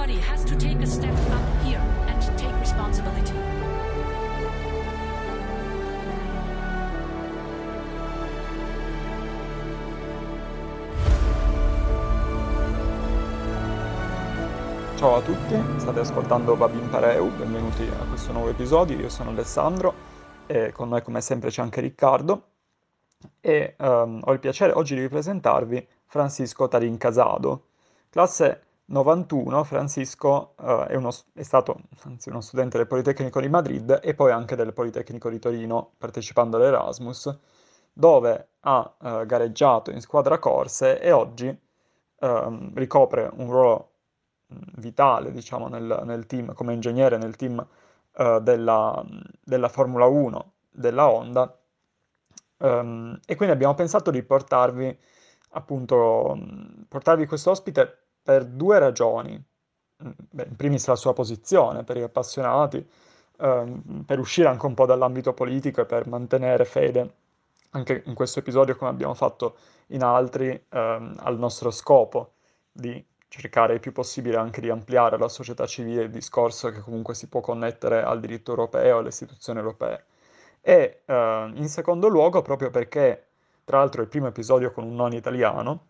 Everybody has to take a step up here and take responsibility. Ciao a tutti, state ascoltando Babin Pareu, benvenuti a questo nuovo episodio, io sono Alessandro e con noi come sempre c'è anche Riccardo e um, ho il piacere oggi di ripresentarvi Francisco Tarin Casado. Classe 91, Francisco uh, è, uno, è, stato anzi, uno studente del Politecnico di Madrid e poi anche del Politecnico di Torino partecipando all'Erasmus, dove ha uh, gareggiato in squadra corse e oggi uh, ricopre un ruolo vitale, diciamo, nel, nel team, come ingegnere nel team uh, della, della, Formula 1 della Honda. Um, e quindi abbiamo pensato di portarvi, appunto, portarvi questo ospite per due ragioni. Beh, in primis la sua posizione per gli appassionati, um, per uscire anche un po' dall'ambito politico e per mantenere fede anche in questo episodio, come abbiamo fatto in altri, um, al nostro scopo di cercare il più possibile anche di ampliare la società civile il discorso che comunque si può connettere al diritto europeo, alle istituzioni europee. E eh, in secondo luogo, proprio perché, tra l'altro, è il primo episodio con un non italiano,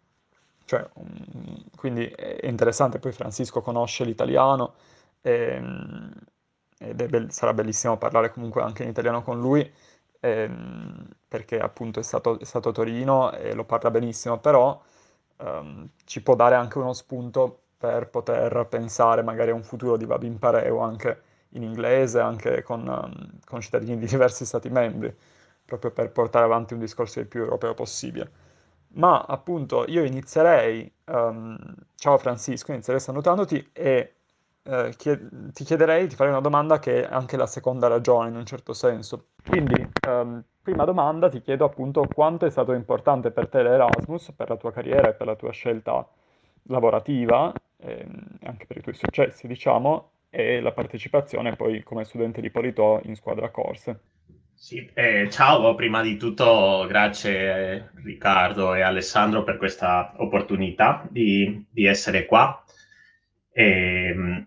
cioè, um, quindi è interessante, poi Francisco conosce l'italiano e, ehm, ed be- sarà bellissimo parlare comunque anche in italiano con lui, ehm, perché appunto è stato, è stato a Torino e lo parla benissimo, però um, ci può dare anche uno spunto per poter pensare magari a un futuro di Babin Pareo anche in inglese, anche con, um, con cittadini di diversi stati membri, proprio per portare avanti un discorso il più europeo possibile. Ma appunto io inizierei, um, ciao Francisco, inizierei salutandoti e eh, chied- ti chiederei di fare una domanda che è anche la seconda ragione in un certo senso. Quindi, um, prima domanda ti chiedo appunto quanto è stato importante per te l'Erasmus, per la tua carriera e per la tua scelta lavorativa, ehm, anche per i tuoi successi, diciamo, e la partecipazione poi come studente di Polito in squadra corse. Sì, eh, ciao, prima di tutto grazie Riccardo e Alessandro per questa opportunità di, di essere qua. E, ehm,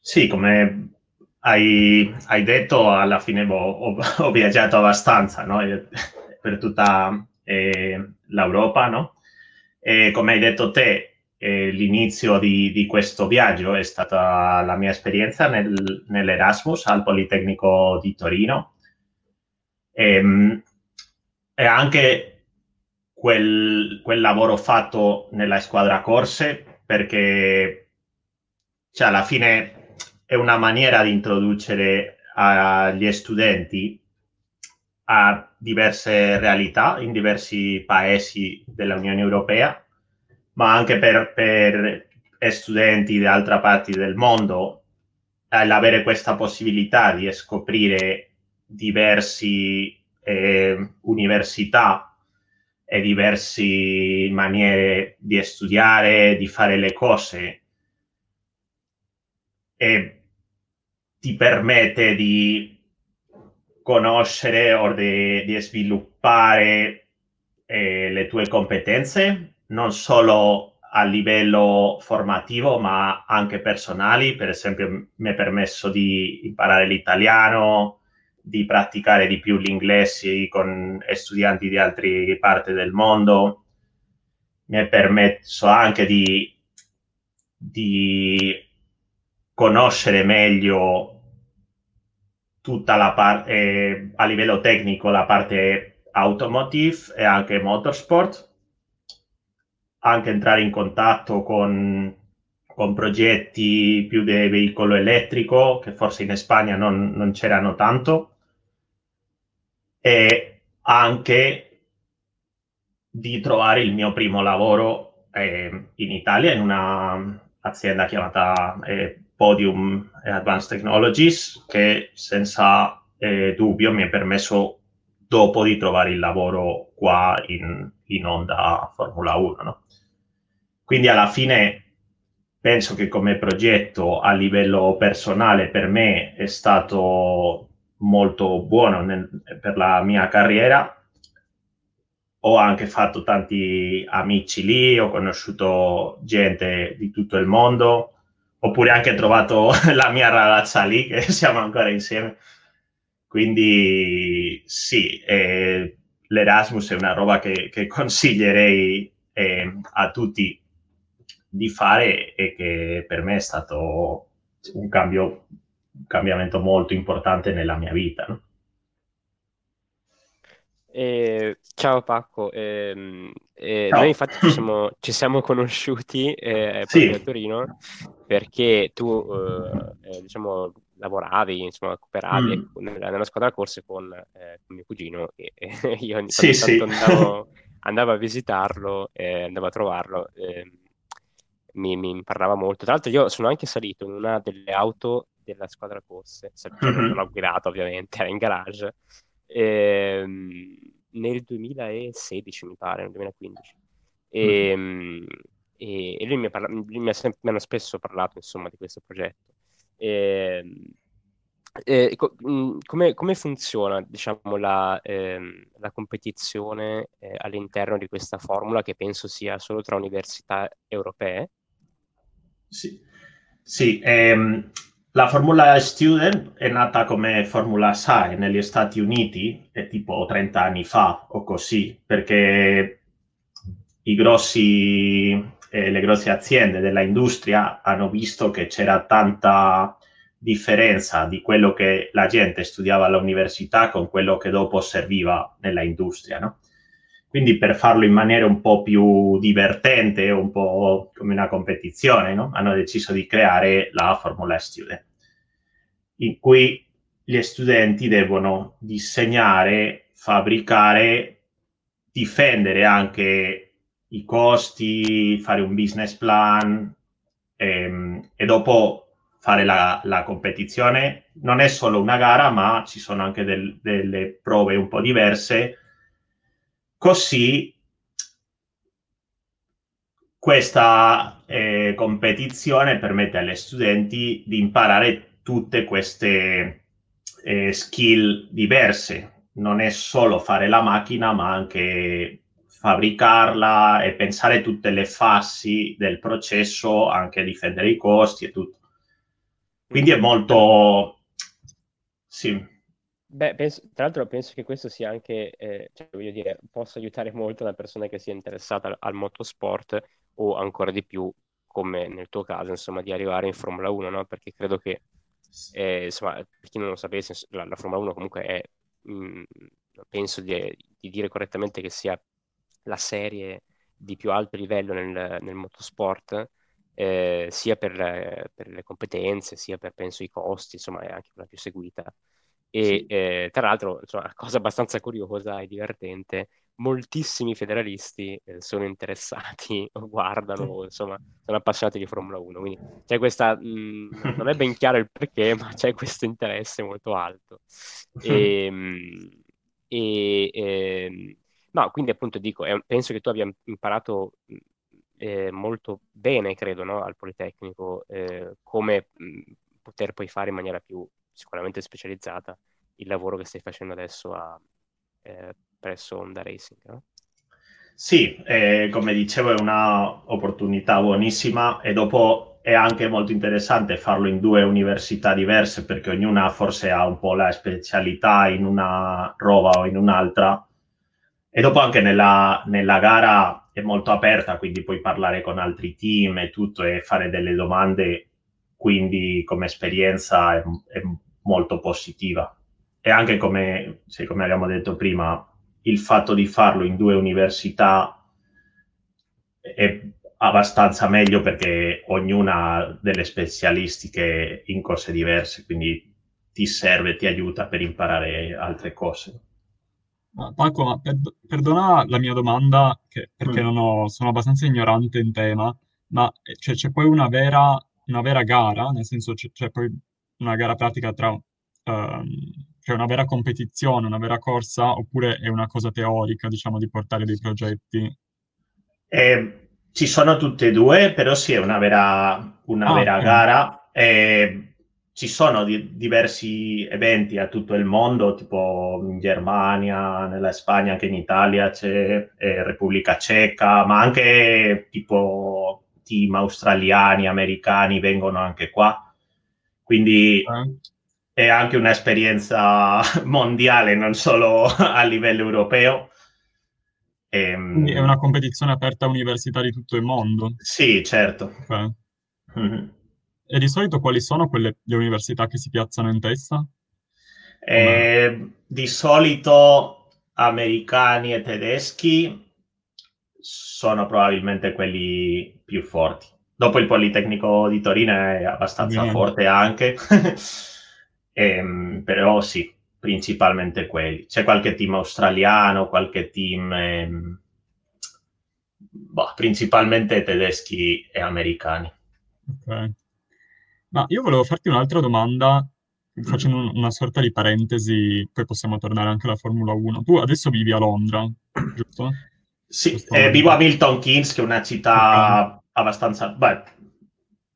sì, come hai, hai, detto, alla fine boh, ho, ho, viaggiato abbastanza no? per tutta eh, l'Europa, no? E come hai detto te, eh, l'inizio di, di, questo viaggio è stata la mia esperienza nel, nell'Erasmus al Politecnico di Torino. E, ehm, e anche quel, quel lavoro fatto nella squadra corse, perché cioè, alla fine è una maniera di introdurre agli studenti a diverse realtà in diversi paesi dell'Unione Europea, ma anche per, per studenti di altre parti del mondo, l'avere questa possibilità di scoprire diverse eh, università e diverse maniere di studiare, di fare le cose e ti permette di conoscere o di, di sviluppare eh, le tue competenze, non solo a livello formativo, ma anche personali. Per esempio, mi è permesso di imparare l'italiano, di praticare di più l'inglese con studianti di altre parti del mondo. Mi è permesso anche di, di conoscere meglio tutta la parte eh, a livello tecnico la parte automotive e anche motorsport anche entrare in contatto con, con progetti più di veicolo elettrico che forse in Spagna non, non c'erano tanto e anche di trovare il mio primo lavoro eh, in Italia in un'azienda chiamata eh, Podium Advanced Technologies che senza eh, dubbio mi ha permesso dopo di trovare il lavoro qua in, in Honda Formula 1. No? Quindi alla fine penso che come progetto a livello personale per me è stato molto buono nel, per la mia carriera. Ho anche fatto tanti amici lì, ho conosciuto gente di tutto il mondo, oppure anche trovato la mia ragazza lì, che siamo ancora insieme. Quindi sì, eh, l'Erasmus è una roba che, che consiglierei eh, a tutti di fare e che per me è stato un, cambio, un cambiamento molto importante nella mia vita. No? Eh, ciao Pacco, eh, eh, Ciao. noi infatti ci siamo, ci siamo conosciuti eh, sì. a Torino perché tu eh, diciamo, lavoravi, insomma, cooperavi mm. nella, nella, squadra corse con, con, mio cugino e io ogni sì, sì. andavo, andavo, a visitarlo, andavo a trovarlo, ehm, mi, mi parlava molto. Tra l'altro io sono anche salito in una delle auto della squadra corse, mm-hmm. non l'ho guidata ovviamente, era in garage ehm, nel 2016 mi pare, nel 2015. E, mm. e, e lui, mi, parla, lui mi, ha sempre, mi hanno spesso parlato insomma di questo progetto. E, e, mm, come, come, funziona diciamo, la, ehm, la competizione eh, all'interno di questa formula che penso sia solo tra università europee? Sì, sì ehm, la Formula Student è nata come Formula SAE negli Stati Uniti, è tipo 30 anni fa o così, perché grossi, eh, le grosse aziende della industria hanno visto che c'era tanta differenza di quello che la gente studiava all'università con quello che dopo serviva nella industria, no? Quindi per farlo in maniera un po' più divertente, un po' come una competizione, no? hanno deciso di creare la Formula Student, in cui gli studenti devono disegnare, fabbricare, difendere anche i costi, fare un business plan ehm, e dopo fare la, la, competizione. Non è solo una gara, ma ci sono anche del, delle prove un po' diverse Così questa eh, competizione permette agli studenti di imparare tutte queste eh, skill diverse. Non è solo fare la macchina, ma anche fabbricarla e pensare tutte le fasi del processo, anche difendere i costi e tutto. Quindi è molto... Sì. Beh, penso, tra l'altro penso che questo sia anche, eh, cioè, voglio dire, possa aiutare molto una persona che sia interessata al, al, motorsport o ancora di più, come nel tuo caso, insomma, di arrivare in Formula 1, no? Perché credo che, eh, insomma, per chi non lo sapesse, la, la Formula 1 comunque è, mh, mm, penso di, di, dire correttamente che sia la serie di più alto livello nel, nel motorsport, eh, sia per, per, le competenze, sia per, penso, i costi, insomma, è anche la più seguita. E eh, tra l'altro, insomma, cosa abbastanza curiosa e divertente, moltissimi federalisti eh, sono interessati o guardano, insomma, sono appassionati di Formula 1. Quindi c'è questa, mh, mhmm, non è ben chiaro il perché, ma c'è questo interesse molto alto. E, ehm, e, e ehm, no, quindi appunto dico, è, penso che tu abbia imparato mhmm, eh, molto bene, credo, no? al Politecnico, eh, come mh, mhmm, poter poi fare in maniera più sicuramente specializzata il lavoro che stai facendo adesso a, eh, presso Honda Racing. No? Sì, eh, come dicevo è un'opportunità buonissima e dopo è anche molto interessante farlo in due università diverse perché ognuna forse ha un po' la specialità in una roba o in un'altra e dopo anche nella, nella gara è molto aperta, quindi puoi parlare con altri team e tutto e fare delle domande, quindi come esperienza è, è molto positiva. E anche come, se, come abbiamo detto prima, il fatto di farlo in due università è abbastanza meglio perché ognuna ha delle specialistiche in cose diverse, quindi ti serve, ti aiuta per imparare altre cose. Ah, Paco, ma per, perdona la mia domanda, che, perché mm. ho, sono abbastanza ignorante in tema, ma eh, cioè, c'è poi una vera, una vera gara, nel senso c'è, c'è poi una gara pratica tra um, cioè una vera competizione, una vera corsa, oppure è una cosa teorica, diciamo, di portare dei progetti? Eh, ci sono tutte e due, però sì, è una vera, una ah, vera okay. gara. Eh, ci sono di, diversi eventi a tutto il mondo, tipo in Germania, nella Spagna, anche in Italia c'è eh, Repubblica Ceca, ma anche tipo team australiani, americani vengono anche qua. Quindi Eh, è anche un'esperienza mondiale, non solo a livello europeo. Ehm, Quindi è una competizione aperta a università di tutto il mondo. Sì, certo. Ok. Mhm. E di solito quali sono quelle le università che si piazzano in testa? Eh, di solito americani e tedeschi sono probabilmente quelli più forti. Dopo il Politecnico di Torino è abbastanza Ovviamente. forte anche, Ehm, però sì, principalmente quelli. C'è qualche team australiano, qualche team, ehm, boh, principalmente tedeschi e americani. Ok. Ma io volevo farti un'altra domanda, facendo un- una sorta di parentesi, poi possiamo tornare anche alla Formula 1. Tu adesso vivi a Londra, giusto? Sì, eh, vivo a Milton Keynes, che è una città abbastanza beh,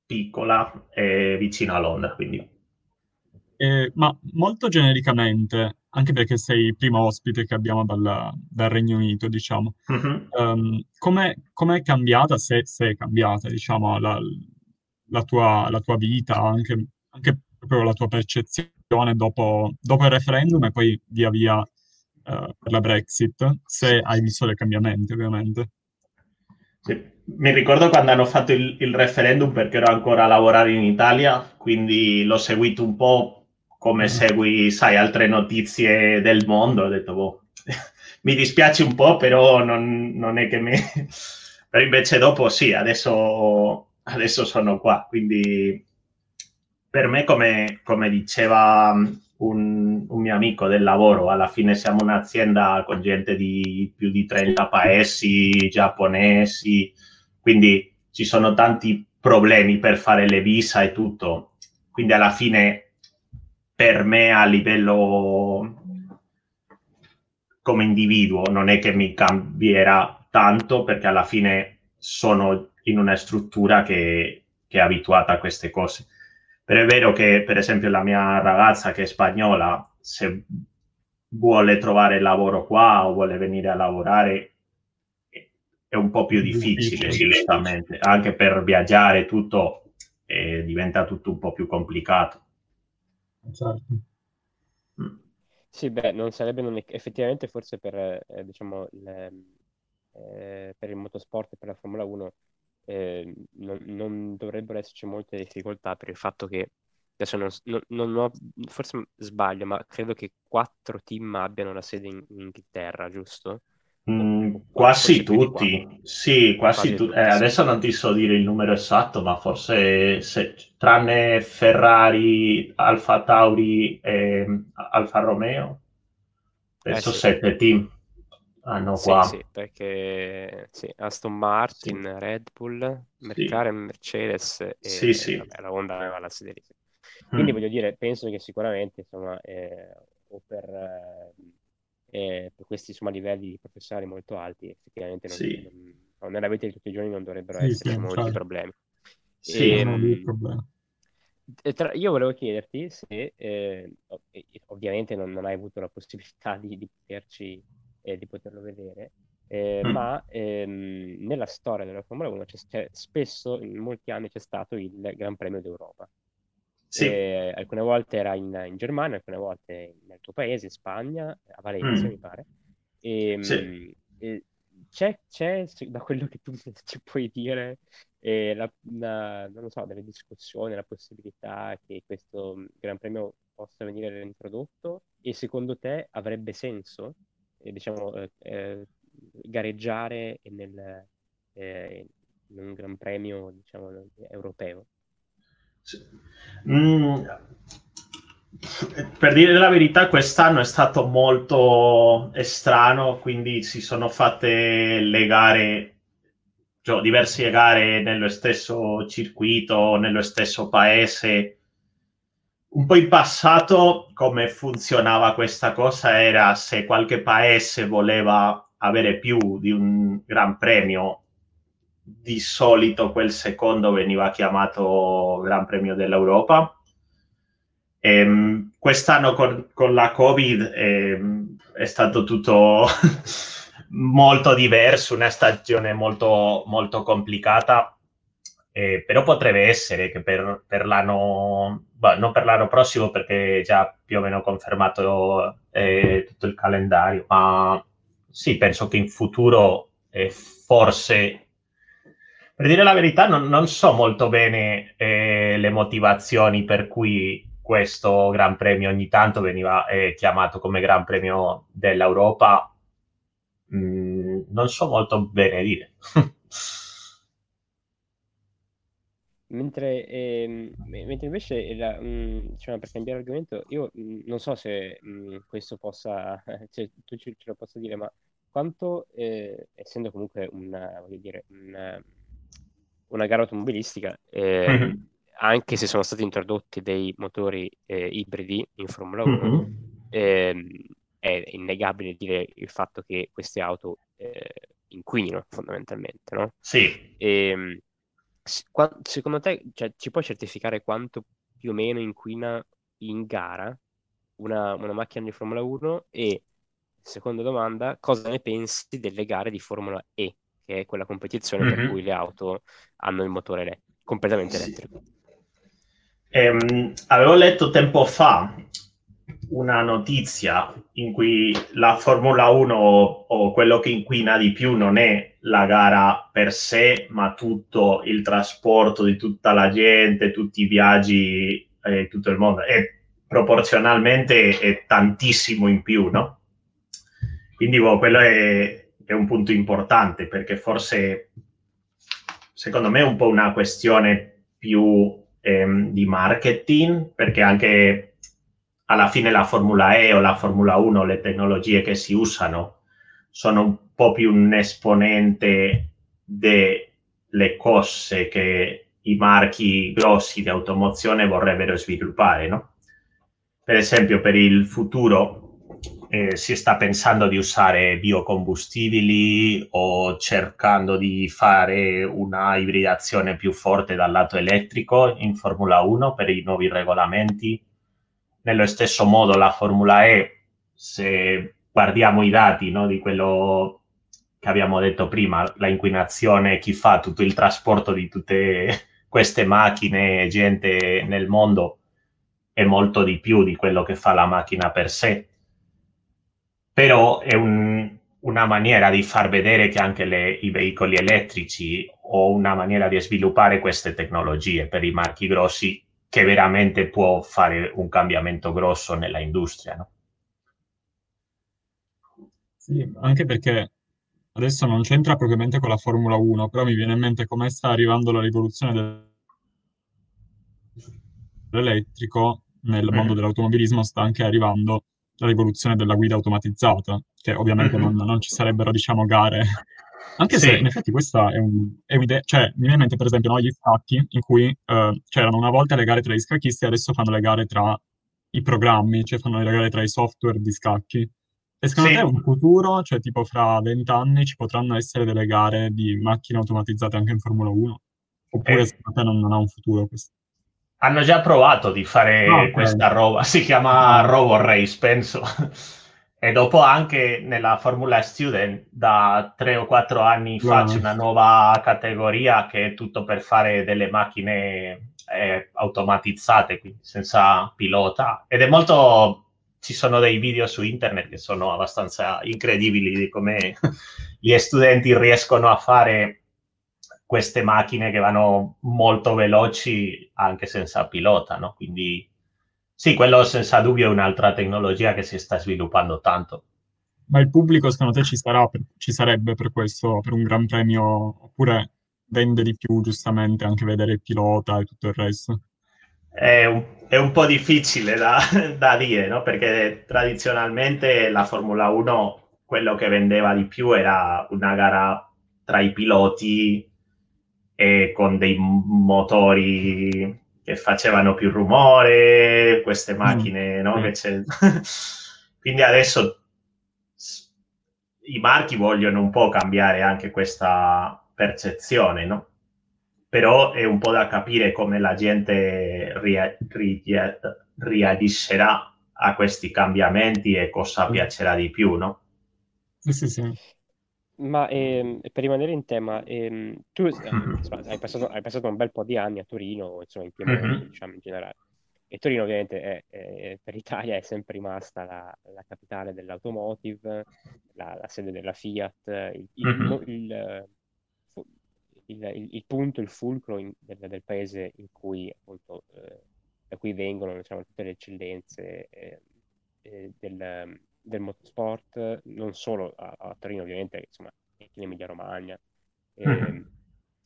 piccola e vicino a Londra, quindi Eh, ma molto genericamente, anche perché sei il primo ospite che abbiamo dal, dal Regno Unito, diciamo, Mhm. ehm, com'è, com'è cambiata, se, se è cambiata, diciamo, la, la tua, la tua vita, anche, anche proprio la tua percezione dopo, dopo il referendum e poi via via eh, per la Brexit, se hai visto dei cambiamenti, ovviamente. Sì. Mi ricordo quando hanno fatto il, il referendum perché ero ancora a lavorare in Italia, quindi l'ho seguito un po' come Mhm. segui, sai, altre notizie del mondo. Ho detto, boh, mi dispiace un po', però non, non è che mi... però invece dopo sì, adesso, adesso sono qua, quindi per me, come, come diceva un, un mio amico del lavoro, alla fine siamo un'azienda con gente di più di 30 paesi, giapponesi, quindi ci sono tanti problemi per fare le visa e tutto. Quindi alla fine per me a livello come individuo non è che mi cambierà tanto perché alla fine sono in una struttura che, che è abituata a queste cose. Però è vero che, per esempio, la mia ragazza che è spagnola, se vuole trovare lavoro qua o vuole venire a lavorare, è un po' più difficile, Difficile. giustamente. Anche per viaggiare tutto eh, diventa tutto un po' più complicato. Certo. Mm. Sì, beh, non sarebbe non- effettivamente forse per, eh, diciamo, il, eh, per il motorsport e per la Formula 1 eh, non, non dovrebbero esserci molte difficoltà per il fatto che adesso non, non- ho, forse sbaglio, ma credo che quattro team abbiano la sede in, in Inghilterra, giusto? Mm, quasi tutti, sì, quasi Quasi tutti. Eh, adesso non ti so dire il numero esatto, ma forse se- tranne Ferrari, Alfa Tauri e Alfa Romeo, penso Eh sì. sette team hanno Sì, qua. sì, perché sì, Aston Martin, Red Bull, McLaren, Mercedes e Sì, sì. vabbè, la Honda aveva la sede. Quindi Mm. voglio dire, penso che sicuramente insomma, eh, o per, eh, eh, per questi insomma, livelli professionali molto alti, effettivamente non, Sì. non- no, nella vita di tutti i giorni non dovrebbero Sì, esserci sì, molti problemi. Sì. E, Non il Ehm, problema. tra- io volevo chiederti se, eh, ov- ovviamente non, non hai avuto la possibilità di, di poterci, eh, di poterlo vedere, eh, Mm. ma ehm, nella storia della Formula 1 c'è, c'è- spesso, in molti anni, c'è stato il Gran Premio d'Europa. Sì. Eh, alcune volte era in, in Germania, alcune volte nel tuo paese, in Spagna, a Valencia, Mm. mi pare. E, Sì. mh, e c'è, c'è, da quello che tu ci puoi dire, eh, la- una- non lo so, delle discussioni, la possibilità che questo Gran Premio possa venire reintrodotto e secondo te avrebbe senso, diciamo, eh, eh, gareggiare nel, eh, in un Gran Premio, diciamo, europeo? Mm, per dire la verità, quest'anno è stato molto strano, quindi si sono fatte le gare, cioè diverse gare nello stesso circuito, nello stesso paese. Un po' in passato come funzionava questa cosa era se qualche paese voleva avere più di un gran premio, di solito quel secondo veniva chiamato Gran Premio dell'Europa. Ehm, quest'anno con, con la Covid ehm, è stato tutto molto diverso, una stagione molto, molto complicata eh, però potrebbe essere che per, per l'anno, bah, non per l'anno prossimo perché è già più o meno confermato eh, tutto il calendario, ma sì, penso che in futuro eh, forse, per dire la verità, non, non so molto bene eh, le motivazioni per cui questo Gran Premio ogni tanto veniva eh, chiamato come Gran Premio dell'Europa. Mm, non so molto bene dire. Mentre, ehm, mentre invece, la- mm, diciamo, per cambiare argomento, io mm, non so se mm, questo possa, cioè, tu ce, ce lo possa dire, ma quanto, eh, essendo comunque una, voglio dire, una, una gara automobilistica, eh, Mhm. anche se sono stati introdotti dei motori eh, ibridi in Formula 1, Mhm. ehm, è innegabile dire il fatto che queste auto eh, inquinino fondamentalmente, no? Sì, Ehm, s- qua- secondo te, cioè, ci puoi certificare quanto più o meno inquina in gara una, una macchina di Formula 1? E seconda domanda, cosa ne pensi delle gare di Formula E, che è quella competizione per Mhm. cui le auto hanno il motore ele- completamente Sì. elettrico? Ehm, avevo letto tempo fa una notizia in cui la Formula 1 o quello che inquina di più non è la gara per sé, ma tutto il trasporto di tutta la gente, tutti i viaggi, eh, tutto il mondo. E proporzionalmente è tantissimo in più, no? Quindi boh, quello è, è un punto importante perché forse, secondo me, è un po' una questione più ehm, di marketing, perché anche alla fine la Formula E o la Formula 1, le tecnologie che si usano, sono un po' più un esponente delle cose che i marchi grossi di automozione vorrebbero sviluppare, no? Per esempio, per il futuro eh, si sta pensando di usare biocombustibili o cercando di fare una ibridazione più forte dal lato elettrico in Formula 1 per i nuovi regolamenti. Nello stesso modo la Formula E, se guardiamo i dati no, di quello che abbiamo detto prima, la inquinazione, chi fa tutto il trasporto di tutte queste macchine, gente nel mondo, è molto di più di quello che fa la macchina per sé. Però è un, una maniera di far vedere che anche le, i veicoli elettrici o una maniera di sviluppare queste tecnologie per i marchi grossi che veramente può fare un cambiamento grosso nella industria. No? Sì, anche perché adesso non c'entra propriamente con la Formula 1, però mi viene in mente come sta arrivando la rivoluzione dell'elettrico nel mondo dell'automobilismo, sta anche arrivando la rivoluzione della guida automatizzata, che ovviamente Mhm. non, non ci sarebbero, diciamo, gare. Anche se Sì. in effetti questa è, un- è un'idea, cioè mi viene in mente per esempio no, gli scacchi, in cui eh, c'erano una volta le gare tra gli scacchisti, adesso fanno le gare tra i programmi, cioè fanno le gare tra i software di scacchi. E secondo Sì. te un futuro, cioè tipo fra vent'anni, ci potranno essere delle gare di macchine automatizzate anche in Formula 1? Oppure Eh. secondo te non, non ha un futuro questo? Hanno già provato di fare Ah, ok. questa roba, si chiama Ah. Robo Race, penso. E dopo anche nella Formula Student, da tre o quattro anni fa, Wow. c'è una nuova categoria che è tutto per fare delle macchine eh, automatizzate, quindi senza pilota. Ed è molto... Ci sono dei video su internet che sono abbastanza incredibili di come gli studenti riescono a fare queste macchine che vanno molto veloci anche senza pilota, no? Quindi sì, quello senza dubbio è un'altra tecnologia che si sta sviluppando tanto. Ma il pubblico secondo te ci sarà per- ci sarebbe per questo, per un gran premio, oppure vende di più giustamente anche vedere il pilota e tutto il resto? È un, è un po' difficile da, da dire, no? Perché tradizionalmente la Formula 1, quello che vendeva di più era una gara tra i piloti e con dei motori che facevano più rumore, queste macchine, no? sì. Che c'è... Quindi adesso i marchi vogliono un po' cambiare anche questa percezione, no? Però è un po' da capire come la gente ria- ria- reagiscerà a questi cambiamenti e cosa Sì. piacerà di più, no? Sì, sì, sì. Ma ehm, per rimanere in tema, ehm, tu insomma, hai passato, hai passato un bel po' di anni a Torino, insomma, in Piemonte, Mhm. diciamo in generale. E Torino ovviamente è, è- per l'Italia è sempre rimasta la, la capitale dell'automotive, la, la sede della Fiat, il, il- Mhm. il, fu- il- il- il punto, il fulcro in- del, del paese in cui appunto eh, da cui vengono diciamo, tutte le eccellenze eh, eh, del, del motorsport, non solo a, a Torino ovviamente, insomma, anche in Emilia-Romagna, Mhm. ehm,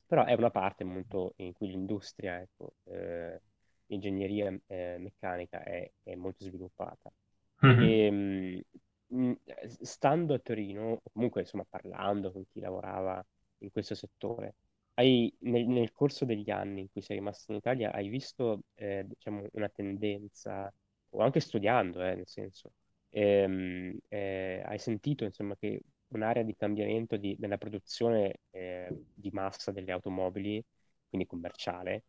però è una parte molto in cui l'industria, ecco, eh, l'ingegneria eh, meccanica è, è molto sviluppata. Mhm. E, mh, mh, stando a Torino, comunque insomma parlando con chi lavorava in questo settore, hai, nel, nel corso degli anni in cui sei rimasto in Italia, hai visto eh, diciamo, una tendenza, o anche studiando, eh, nel senso, ehm, eh, hai sentito insomma che un'area di cambiamento di- nella produzione eh, di massa delle automobili, quindi commerciale,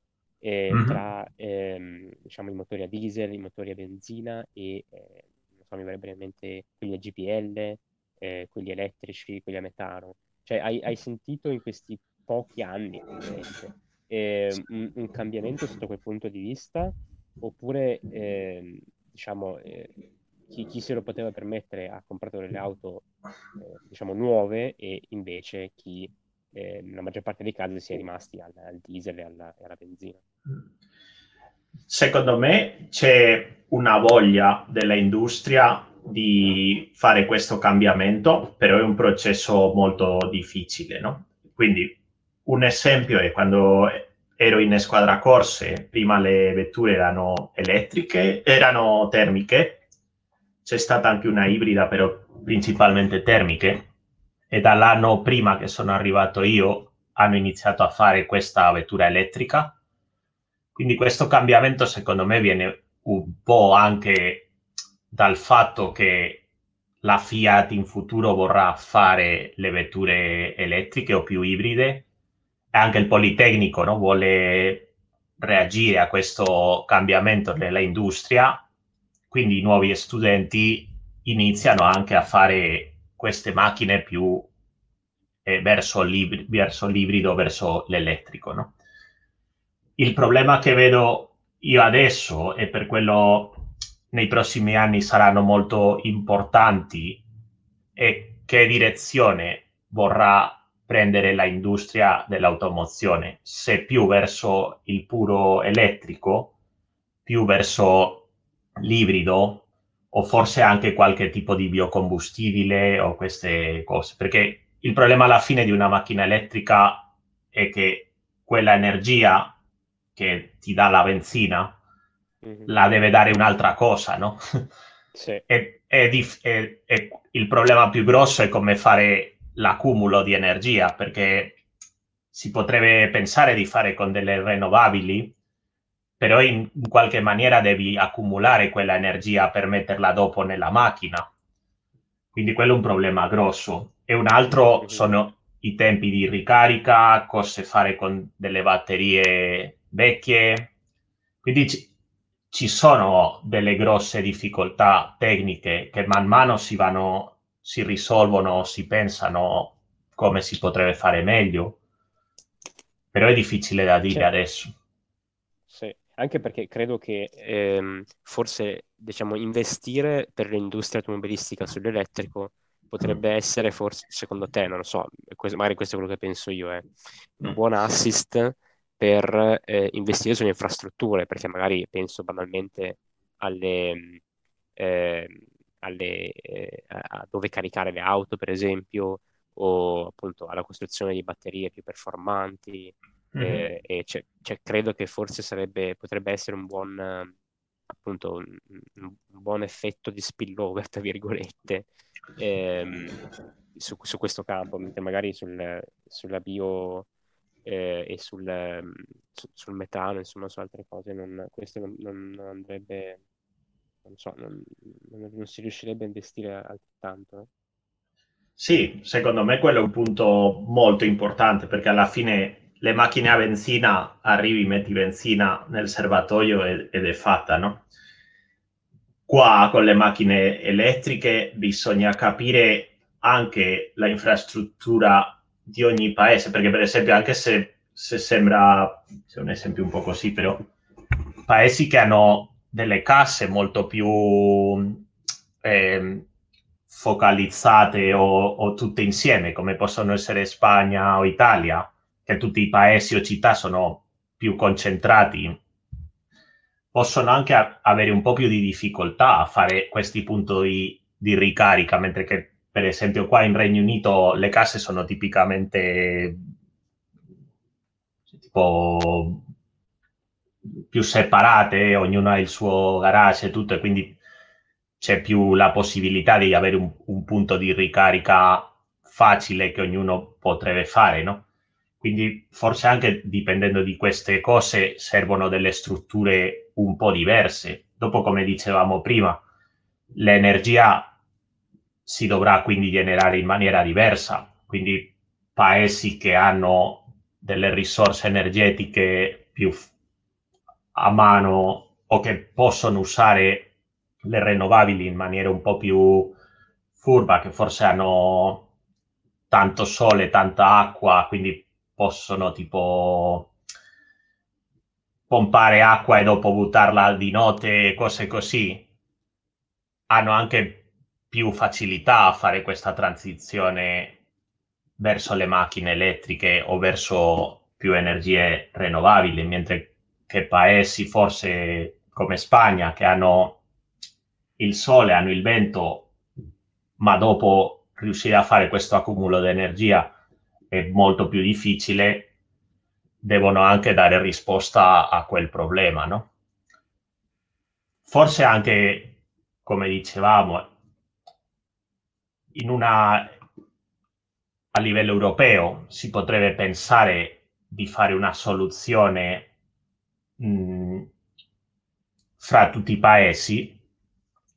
Mhm. tra ehm, diciamo, i motori a diesel, i motori a benzina e eh, non so, mi verrebbe in mente quelli a GPL, eh, quelli elettrici, quelli a metano. Cioè, hai, hai sentito in questi pochi anni, ovviamente, eh, un, un cambiamento sotto quel punto di vista? Oppure, ehm, diciamo, eh, chi, chi se lo poteva permettere ha comprato delle auto, eh, diciamo, nuove e invece chi, eh, nella maggior parte dei casi, si è rimasti al, al diesel e alla, e alla benzina? Secondo me c'è una voglia dell'industria di fare questo cambiamento, però è un processo molto difficile, no? Quindi un esempio è quando ero in squadra corse, prima le vetture erano elettriche, erano termiche, c'è stata anche una ibrida, però principalmente termiche, e dall'anno prima che sono arrivato io hanno iniziato a fare questa vettura elettrica. Quindi questo cambiamento secondo me viene un po' anche dal fatto che la Fiat in futuro vorrà fare le vetture elettriche o più ibride anche il Politecnico no? vuole reagire a questo cambiamento nell'industria, quindi i nuovi studenti iniziano anche a fare queste macchine più eh, verso, l'ib- verso l'ibrido, verso l'elettrico. No? Il problema che vedo io adesso, e per quello nei prossimi anni saranno molto importanti, è che direzione vorrà prendere l'industria dell'automozione, se più verso il puro elettrico, più verso l'ibrido o forse anche qualche tipo di biocombustibile o queste cose, perché il problema alla fine di una macchina elettrica è che quella energia che ti dà la benzina Mhm. la deve dare un'altra cosa, no? Sì. E, e dif- e il problema più grosso è come fare l'accumulo di energia, perché si potrebbe pensare di fare con delle rinnovabili, però in, in qualche maniera devi accumulare quella energia per metterla dopo nella macchina. Quindi quello è un problema grosso. E un altro sono i tempi di ricarica, cose fare con delle batterie vecchie. Quindi ci, ci sono delle grosse difficoltà tecniche che man mano si vanno, si risolvono, si pensano come si potrebbe fare meglio. Però è difficile da dire Cioè, adesso. Sì, anche perché credo che ehm, forse diciamo, investire per l'industria automobilistica sull'elettrico potrebbe essere forse, secondo te, non lo so, questo- magari questo è quello che penso io, è un Mm. buon assist per eh, investire sulle infrastrutture, perché magari penso banalmente alle, ehm, alle, eh, a dove caricare le auto, per esempio, o appunto alla costruzione di batterie più performanti. Mhm. Eh, e cioè- cioè, credo che forse sarebbe, potrebbe essere un buon, appunto, un, un- buon effetto di spillover, tra virgolette, ehm, su, su questo campo, mentre magari sul- sulla bio eh, e sul, su- sul metano, insomma, su altre cose, non, questo non- non andrebbe, non so, non, non- si riuscirebbe a investire altrettanto. eh. Sì, secondo me quello è un punto molto importante perché alla fine le macchine a benzina arrivi, metti benzina nel serbatoio e- ed è fatta, no? Qua con le macchine elettriche bisogna capire anche la infrastruttura di ogni paese, perché per esempio anche se, se sembra, c'è un esempio un po' così, però paesi che hanno delle casse molto più eh, focalizzate o, o, tutte insieme, come possono essere Spagna o Italia, che tutti i paesi o città sono più concentrati, possono anche a- avere un po' più di difficoltà a fare questi punti di ricarica, mentre che per esempio qua in Regno Unito le case sono tipicamente tipo più separate, ognuno ha il suo garage e tutto, e quindi c'è più la possibilità di avere un, un, punto di ricarica facile che ognuno potrebbe fare, no? Quindi forse anche dipendendo di queste cose servono delle strutture un po' diverse. Dopo, come dicevamo prima, l'energia si dovrà quindi generare in maniera diversa. Quindi paesi che hanno delle risorse energetiche più a mano o che possono usare le rinnovabili in maniera un po' più furba, che forse hanno tanto sole, tanta acqua, quindi possono tipo pompare acqua e dopo buttarla di notte, cose così, hanno anche più facilità a fare questa transizione verso le macchine elettriche o verso più energie rinnovabili, mentre che paesi forse come Spagna che hanno il sole, hanno il vento, ma dopo riuscire a fare questo accumulo di energia è molto più difficile, devono anche dare risposta a quel problema, no? Forse anche, come dicevamo, in una, a livello europeo si potrebbe pensare di fare una soluzione mh, fra tutti i paesi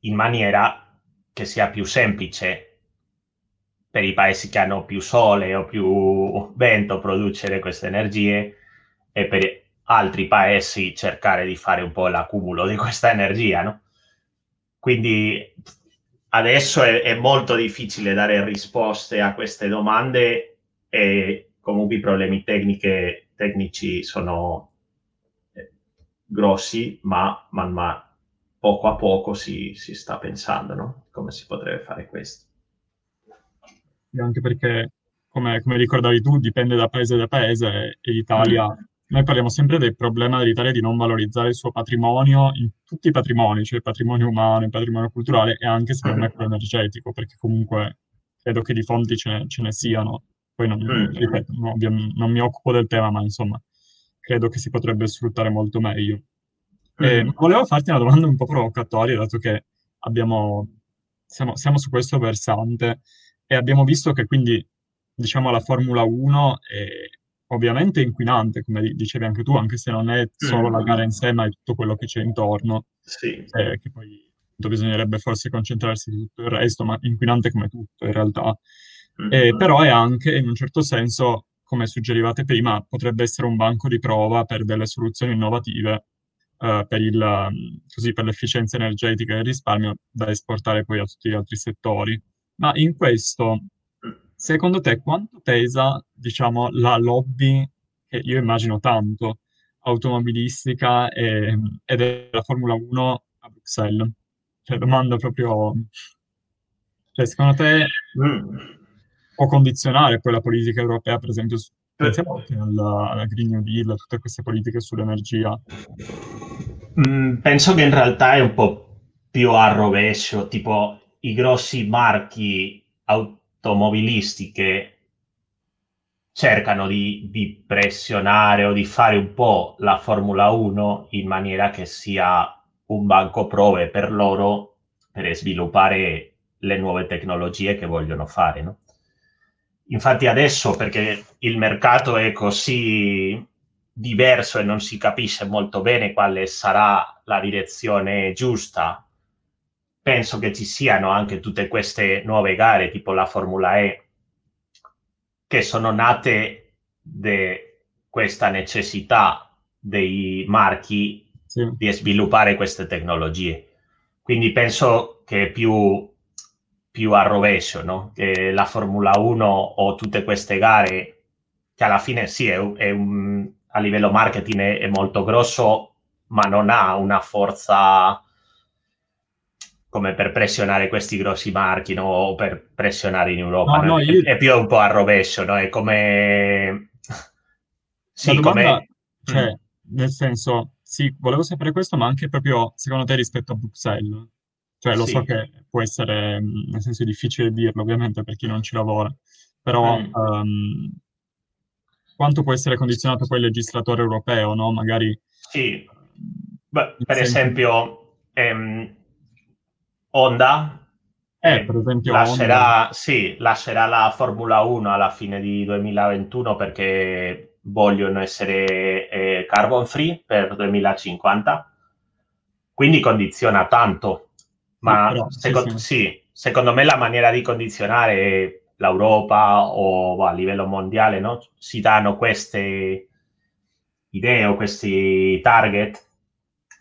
in maniera che sia più semplice per i paesi che hanno più sole o più vento produrre queste energie e per altri paesi cercare di fare un po' l'accumulo di questa energia, no? Quindi adesso è, è molto difficile dare risposte a queste domande e comunque i problemi tecniche, tecnici sono grossi, ma man mano, poco a poco si, si sta pensando no? come si potrebbe fare questo. Anche perché, come, come, ricordavi tu, dipende da paese da paese e l'Italia... Mm. Noi parliamo sempre del problema dell'Italia di non valorizzare il suo patrimonio in tutti i patrimoni, cioè il patrimonio umano, il patrimonio culturale e anche secondo me quello energetico, perché comunque credo che di fonti ce ne, ce ne siano. Poi non, mm. ripeto, no, non mi occupo del tema, ma insomma, credo che si potrebbe sfruttare molto meglio. Mm. volevo farti una domanda un po' provocatoria, dato che abbiamo, siamo, siamo, su questo versante e abbiamo visto che quindi, diciamo, la Formula 1 è ovviamente inquinante, come dicevi anche tu, anche se non è solo mm. la gara in sé, ma è tutto quello che c'è intorno. Sì. Eh, che poi bisognerebbe forse concentrarsi su tutto il resto, ma inquinante come tutto in realtà. Mm. Eh, però è anche, in un certo senso, come suggerivate prima, potrebbe essere un banco di prova per delle soluzioni innovative uh, per, il, um, così, per l'efficienza energetica e il risparmio da esportare poi a tutti gli altri settori. Ma in questo, secondo te, quanto pesa, diciamo, la lobby, che io immagino tanto, automobilistica e, e della Formula 1 a Bruxelles? Cioè, domanda proprio... Cioè, secondo te... Mm può condizionare poi la politica europea, per esempio, pensiamo anche alla, alla Green New Deal, a tutte queste politiche sull'energia. Mm, penso che in realtà è un po' più a rovescio, tipo i grossi marchi automobilistiche cercano di, di, pressionare o di fare un po' la Formula 1 in maniera che sia un banco prove per loro per sviluppare le nuove tecnologie che vogliono fare. No? Infatti adesso, perché il mercato è così diverso e non si capisce molto bene quale sarà la direzione giusta, penso che ci siano anche tutte queste nuove gare, tipo la Formula E, che sono nate da questa necessità dei marchi sì. di sviluppare queste tecnologie. Quindi penso che più più a rovescio, no? Che la Formula 1 o tutte queste gare, che alla fine sì, è, è un, a livello marketing è, è molto grosso, ma non ha una forza come per pressionare questi grossi marchi no? o per pressionare in Europa. No, no, io... è, è, più un po' a rovescio, no? È come... sì, domanda, come... Cioè, mm. nel senso, sì, volevo sapere questo, ma anche proprio secondo te rispetto a Bruxelles. Cioè, lo sì. so che può essere, mm, nel senso, difficile dirlo, ovviamente, per chi non ci lavora, però mm. um, quanto può essere condizionato poi il legislatore europeo, no? Magari... Sì, Beh, per esempio, ehm, Honda, eh, per esempio, lascerà, Honda. Sì, lascerà la Formula 1 alla fine di 2021 perché vogliono essere eh, carbon free per 2050, quindi condiziona tanto, ma però, secondo, sì, sì. Secondo me la maniera di condizionare l'Europa o a livello mondiale no? si danno queste idee o questi target,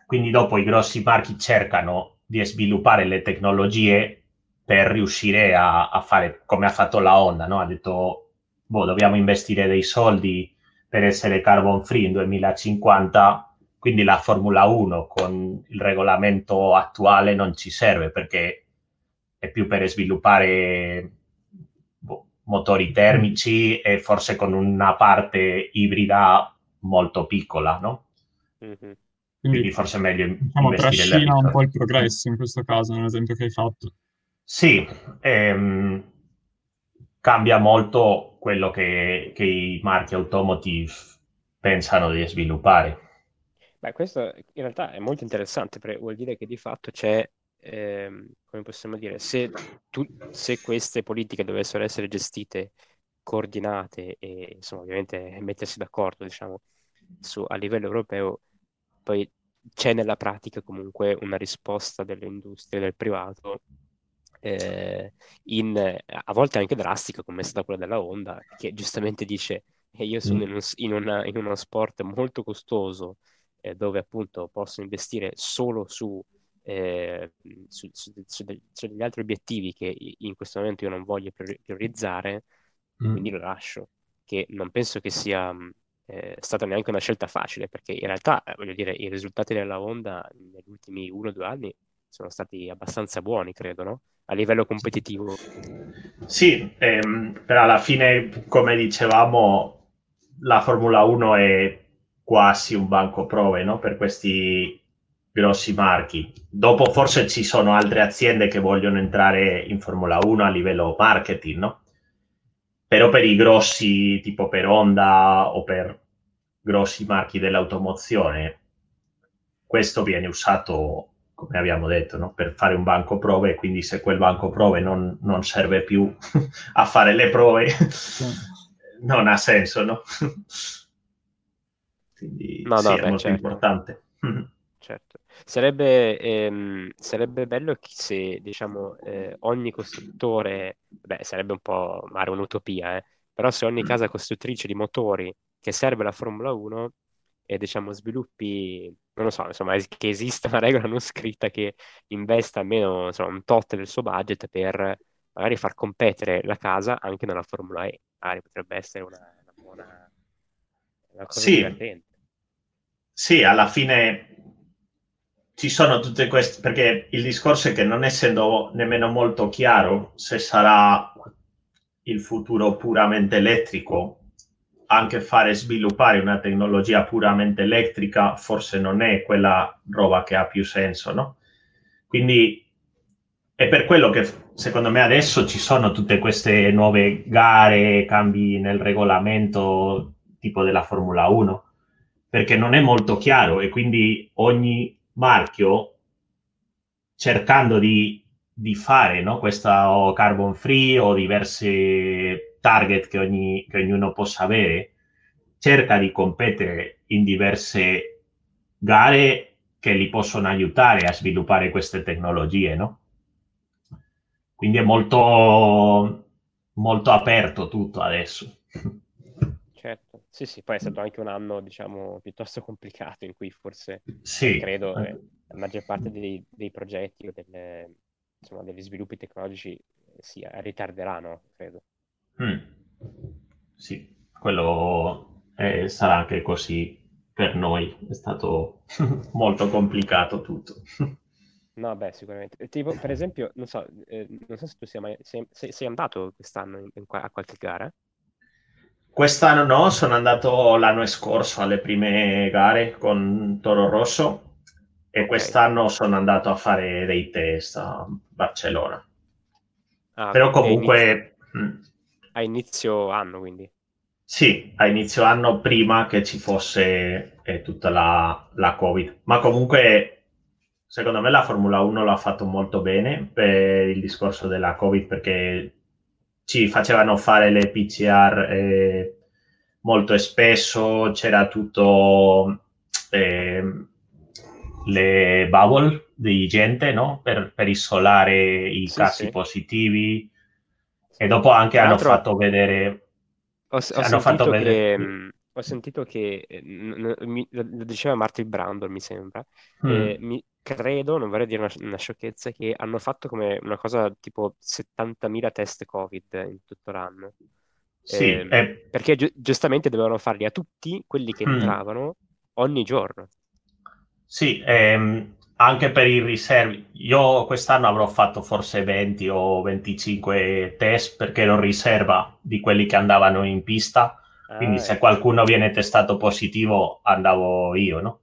quindi dopo i grossi marchi cercano di sviluppare le tecnologie per riuscire a, a fare come ha fatto la Honda, no? ha detto boh, dobbiamo investire dei soldi per essere carbon free in 2050, quindi la Formula 1 con il regolamento attuale non ci serve perché è più per sviluppare boh, motori termici e forse con una parte ibrida molto piccola, no? Mm-hmm. Quindi, Quindi, forse è meglio diciamo, investire trascina un po' il progresso in questo caso, nell'esempio che hai fatto. Sì, ehm, cambia molto quello che, che i marchi automotive pensano di sviluppare. Beh, questo in realtà è molto interessante perché vuol dire che di fatto c'è, ehm, come possiamo dire, se, tu, se queste politiche dovessero essere gestite, coordinate e insomma ovviamente mettersi d'accordo, diciamo, su, a livello europeo, poi c'è nella pratica comunque una risposta delle industrie, del privato eh, in, a volte anche drastica, come è stata quella della Honda, che giustamente dice eh, io sono mm. in, un, in, una, in, uno sport molto costoso eh, dove appunto posso investire solo su, eh, su, su, su, degli altri obiettivi che in questo momento io non voglio priorizzare, mm. quindi lo lascio, che non penso che sia eh, stata neanche una scelta facile, perché in realtà, eh, voglio dire, i risultati della Honda negli ultimi uno o due anni sono stati abbastanza buoni, credo, no? a livello competitivo. Sì, ehm, però alla fine, come dicevamo, la Formula 1 è quasi un banco prove no? per questi grossi marchi. Dopo forse ci sono altre aziende che vogliono entrare in Formula 1 a livello marketing, no? Però per i grossi, tipo per Honda o per grossi marchi dell'automozione, questo viene usato come abbiamo detto, no? per fare un banco prove, quindi se quel banco prove non, non serve più a fare le prove, non ha senso, no? Quindi no, sì, no, è beh, molto certo. importante. certo. Sarebbe, ehm, sarebbe bello se, diciamo, eh, ogni costruttore, beh, sarebbe un po' magari un'utopia, eh, però se ogni casa costruttrice di motori che serve la Formula 1 e diciamo sviluppi, non lo so, insomma, che esista una regola non scritta che investa almeno insomma, un tot del suo budget per magari far competere la casa anche nella Formula E. Magari potrebbe essere una, una cosa sì. divertente. Sì, alla fine ci sono tutte queste, perché il discorso è che non essendo nemmeno molto chiaro se sarà il futuro puramente elettrico anche fare sviluppare una tecnologia puramente elettrica forse non è quella roba che ha più senso, no? Quindi è per quello che secondo me adesso ci sono tutte queste nuove gare, cambi nel regolamento tipo della Formula 1, perché non è molto chiaro e quindi ogni marchio cercando di, di fare no, questa carbon free o diverse target che, ogni, che ognuno possa avere, cerca di competere in diverse gare che li possono aiutare a sviluppare queste tecnologie, no? Quindi è molto, molto aperto tutto adesso. Sì, sì, poi è stato anche un anno, diciamo, piuttosto complicato in cui forse, sì. credo, eh, la maggior parte dei, dei progetti o delle, insomma, degli sviluppi tecnologici si ritarderà, no? Credo. Mm. Sì, quello eh, sarà anche così per noi. È stato molto complicato tutto. No, beh, sicuramente. Tipo, per esempio, non so, eh, non so se tu sia mai, sei, sei- sei andato quest'anno in- in a qualche gara? Quest'anno no, sono andato l'anno scorso alle prime gare con Toro Rosso e Ok. quest'anno sono andato a fare dei test a Barcellona. Ah, Però inizio, comunque mm, a inizio anno, quindi. sì, a inizio anno prima che ci fosse eh, tutta la, la Covid. Ma comunque secondo me la Formula 1 l'ha fatto molto bene per il discorso della Covid perché ci facevano fare le PCR eh, molto spesso, c'era tutto eh, le bubble di gente, no? Per, per isolare i Sì, casi sì. positivi e dopo anche hanno fatto vedere, ho, ho hanno fatto sentito vedere, che, mh, ho sentito che eh, lo diceva Martin Brandon, mi sembra, Mm, eh, mi, credo, non vorrei dire una, una sciocchezza, che hanno fatto come una cosa tipo 70.000 test Covid in tutto l'anno. sì, Ehm, e- perché giu- giustamente dovevano farli a tutti quelli che mm. entravano ogni giorno. Sì, ehm, anche per i riservi. Io quest'anno avrò fatto forse 20 o 25 test perché ero riserva di quelli che andavano in pista. Quindi Ah, se ecco, qualcuno viene testato positivo, andavo io, no?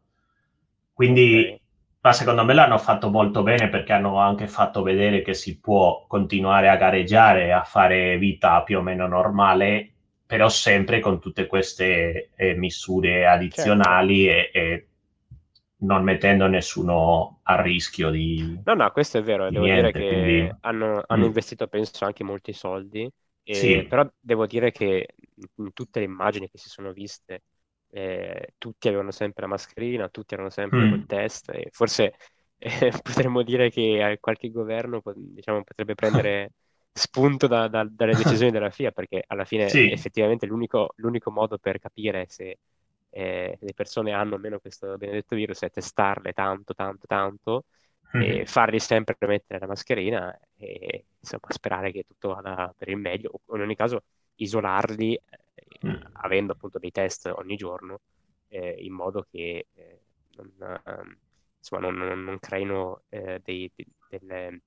Quindi, ok. Ma secondo me l'hanno fatto molto bene perché hanno anche fatto vedere che si può continuare a gareggiare, a fare vita più o meno normale, però sempre con tutte queste eh, misure Certo. addizionali e, e non mettendo nessuno a rischio di, No, no, questo è vero, devo dire niente. che Quindi, hanno, hanno mm, investito, penso, anche molti soldi, e- sì. però devo dire che in tutte le immagini che si sono viste, eh, tutti avevano sempre la mascherina, tutti erano sempre col Mm, test, e forse eh, potremmo dire che eh, qualche governo diciamo, potrebbe prendere spunto da- da- dalle decisioni della FIA, perché alla fine sì. effettivamente l'unico l'unico modo per capire se eh, le persone hanno o meno questo benedetto virus è testarle tanto, tanto, tanto e Mhm. fargli sempre mettere la mascherina e insomma sperare che tutto vada per il meglio, o in ogni caso isolarli Mm. avendo appunto dei test ogni giorno eh, in modo che eh, non, ehm, insomma, non, non- non creino eh, dei, dei- delle-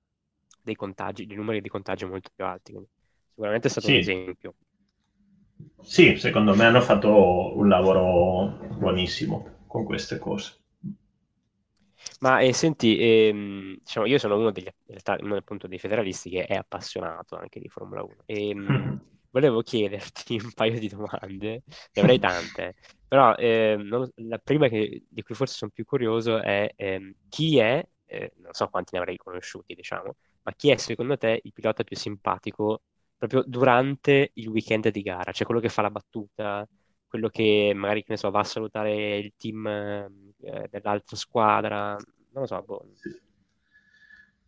dei contagi, dei numeri di contagio molto più alti. Quindi sicuramente è stato un Sì. esempio. Sì, secondo me hanno fatto un lavoro buonissimo con queste cose. Ma eh, senti, ehm, diciamo, io sono uno degli, realtà, uno appunto dei federalisti che è appassionato anche di Formula 1 e mh, volevo chiederti un paio di domande, ne avrei tante, però ehm, non- la prima che- di cui forse sono più curioso è ehm, chi è, eh, non so quanti ne avrei conosciuti, diciamo, ma chi è secondo te il pilota più simpatico proprio durante il weekend di gara? Cioè quello che fa la battuta, quello che magari, che ne so, va a salutare il team eh, dell'altra squadra, non lo so, boh.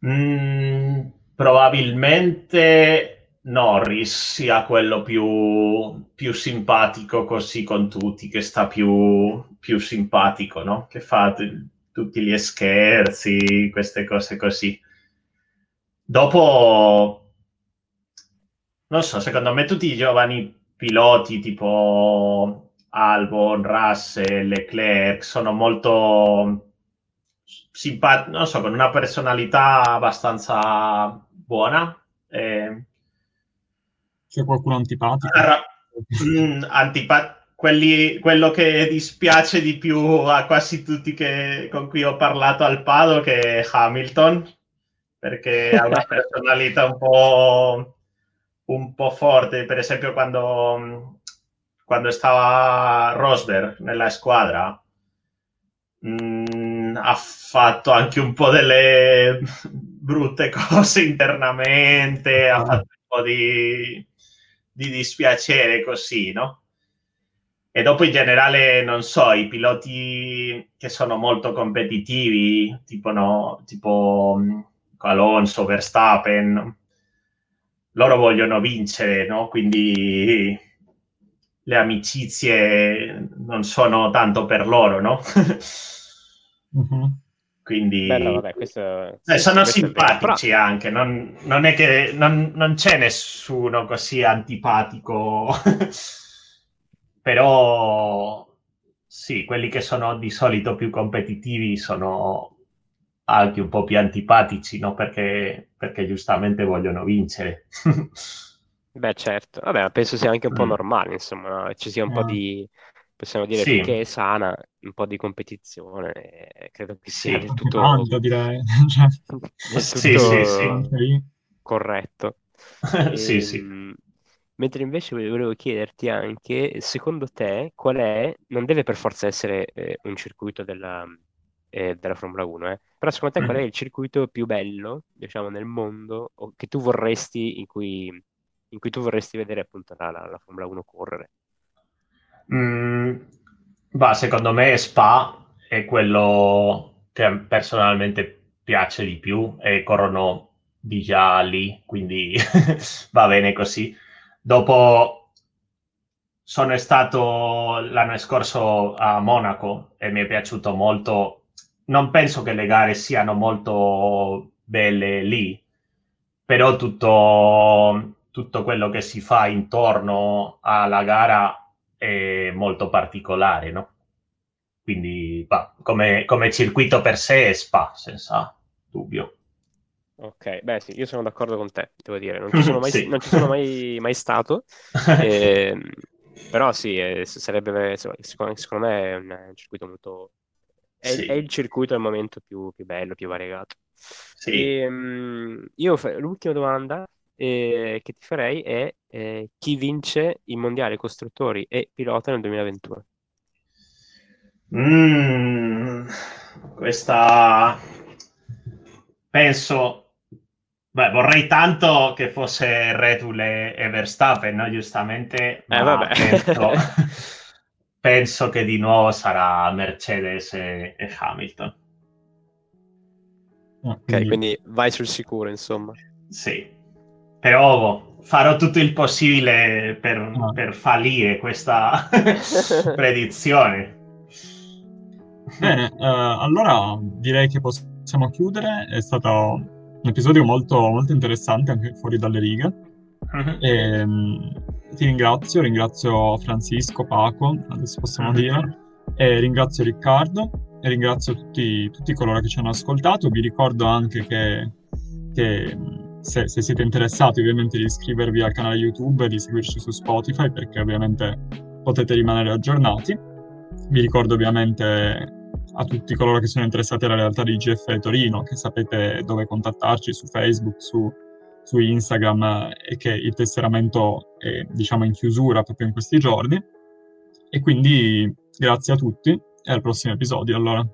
Mm, probabilmente Norris sia quello più, più simpatico così con tutti, che sta più, più simpatico, no? Che fa t- tutti gli scherzi, queste cose così. Dopo, non so, secondo me tutti i giovani piloti tipo Albon, Russell, Leclerc sono molto simpatici, non so, con una personalità abbastanza buona. Eh, C'è qualcuno antipatico? ra- mm, antipa- quelli- quello che dispiace di più a quasi tutti che- con cui ho parlato al paddock è Hamilton, perché ha una personalità un po', un po' forte. Per esempio, quando, quando stava Rosberg nella squadra, mm, ha fatto anche un po' delle brutte cose internamente, ha fatto un po' di, di dispiacere così, no? E dopo in generale, non so, i piloti che sono molto competitivi, tipo, no, tipo mm, Alonso, Verstappen, loro vogliono vincere, no? Quindi le amicizie non sono tanto per loro, no? Mhm. Quindi Bello, vabbè, questo, eh, sono questo simpatici anche, non, non, è che non, non c'è nessuno così antipatico, però sì, quelli che sono di solito più competitivi sono anche un po' più antipatici, no? Perché, perché giustamente vogliono vincere. Beh, certo, vabbè, penso sia anche un po' Mm. normale, insomma, ci sia un po' Ah. di, possiamo dire, Sì. finché è sana, un po' di competizione, e credo che sia Sì. del tutto, tanto, direi. Cioè, del Sì, tutto sì, corretto. Sì, sì. Ehm, mentre invece volevo chiederti anche, secondo te, qual è, non deve per forza essere eh, un circuito della, eh, della Formula 1, eh, però secondo te qual è Mm. il circuito più bello, diciamo, nel mondo, o che tu vorresti, in cui, in cui tu vorresti vedere appunto la, la- la Formula 1 correre? Mm, bah, secondo me Spa è quello che personalmente piace di più e corrono di già lì, quindi va bene così. Dopo sono stato l'anno scorso a Monaco e mi è piaciuto molto. Non penso che le gare siano molto belle lì, però tutto, tutto quello che si fa intorno alla gara è molto particolare, no? Quindi bah, come, come circuito per sé è Spa, senza dubbio. Ok, beh sì, io sono d'accordo con te, devo dire, non ci sono mai, Sì. non ci sono mai, mai stato, ehm, però sì, eh, sarebbe, secondo, secondo me è un, circuito molto, è, Sì. è il circuito al momento più, più bello, più variegato. Sì. Ehm, io fa- l'ultima domanda eh, che ti farei è eh, chi vince i mondiali costruttori e pilota nel 2021? Mm, questa penso, beh, vorrei tanto che fosse Red Bull e, Verstappen, no? Giustamente, Eh, ma vabbè. penso, penso che di nuovo sarà Mercedes e, e Hamilton. Ok, quindi- quindi vai sul sicuro, insomma. Sì, però boh, farò tutto il possibile per, Ah. per fallire questa predizione. Bene, eh, allora direi che possiamo chiudere. È stato un episodio molto, molto interessante anche fuori dalle righe. Mhm. E, mm, ti ringrazio, ringrazio Francisco, Paco, adesso possiamo Mhm. dire, e ringrazio Riccardo e ringrazio tutti, tutti coloro che ci hanno ascoltato. Vi ricordo anche che, che, se, se siete interessati ovviamente di iscrivervi al canale YouTube e di seguirci su Spotify perché ovviamente potete rimanere aggiornati. Vi ricordo ovviamente a tutti coloro che sono interessati alla realtà di GF Torino che sapete dove contattarci su Facebook, su su Instagram e che il tesseramento è diciamo in chiusura proprio in questi giorni. E quindi grazie a tutti e al prossimo episodio allora.